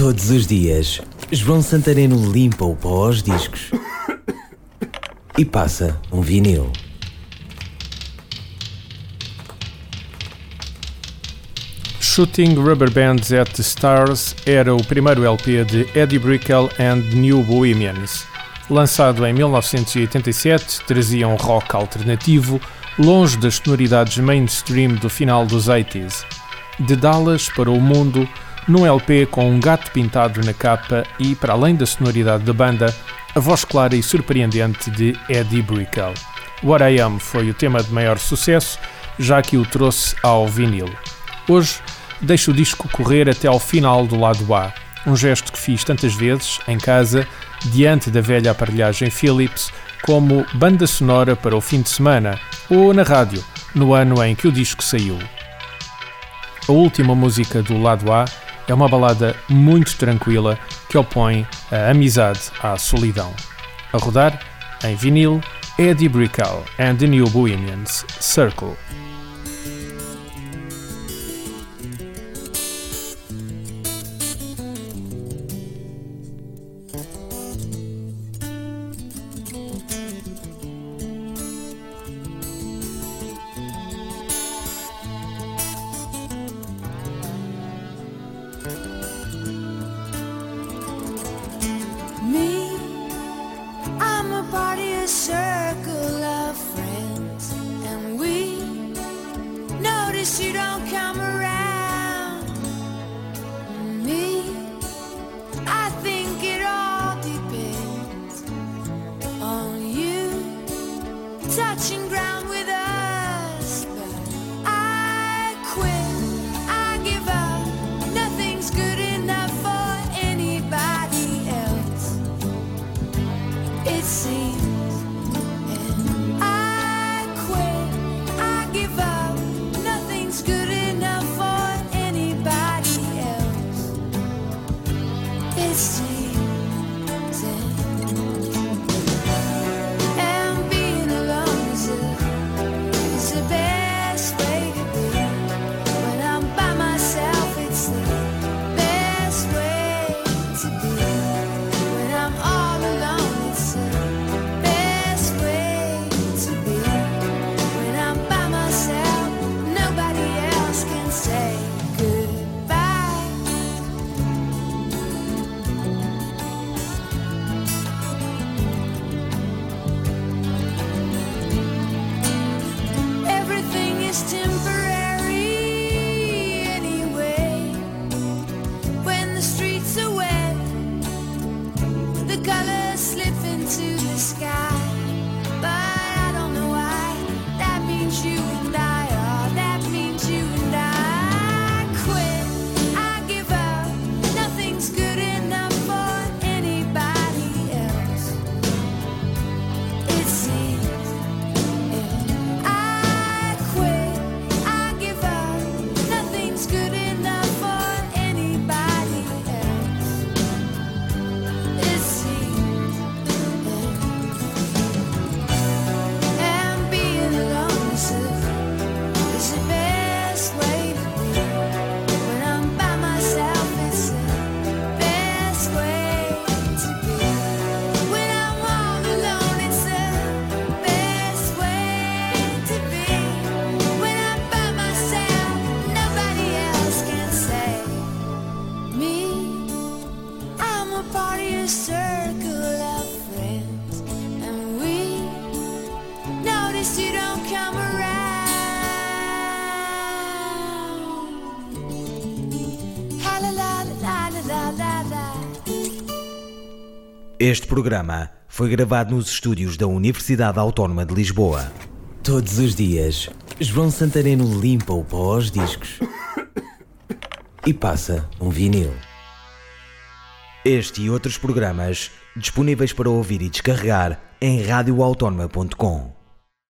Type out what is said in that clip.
Todos os dias, João Santareno limpa o pó aos discos e passa um vinil. Shooting Rubber Bands at the Stars era o primeiro LP de Eddie Brickell and New Bohemians. Lançado em 1987, trazia um rock alternativo, longe das sonoridades mainstream do final dos 80s. De Dallas para o mundo, num LP com um gato pintado na capa e, para além da sonoridade da banda, a voz clara e surpreendente de Eddie Brickell. What I Am foi o tema de maior sucesso, já que o trouxe ao vinil. Hoje, deixo o disco correr até ao final do lado A, um gesto que fiz tantas vezes, em casa, diante da velha aparelhagem Philips, como banda sonora para o fim de semana, ou na rádio, no ano em que o disco saiu. A última música do lado A é uma balada muito tranquila que opõe a amizade à solidão. A rodar, em vinil, Eddie Brickell and the New Bohemians, Circle. Ground with colors slip into the sky. Este programa foi gravado nos estúdios da Universidade Autónoma de Lisboa. Todos os dias, João Santareno limpa o pó aos discos e passa um vinil. Este e outros programas disponíveis para ouvir e descarregar em radioautónoma.com.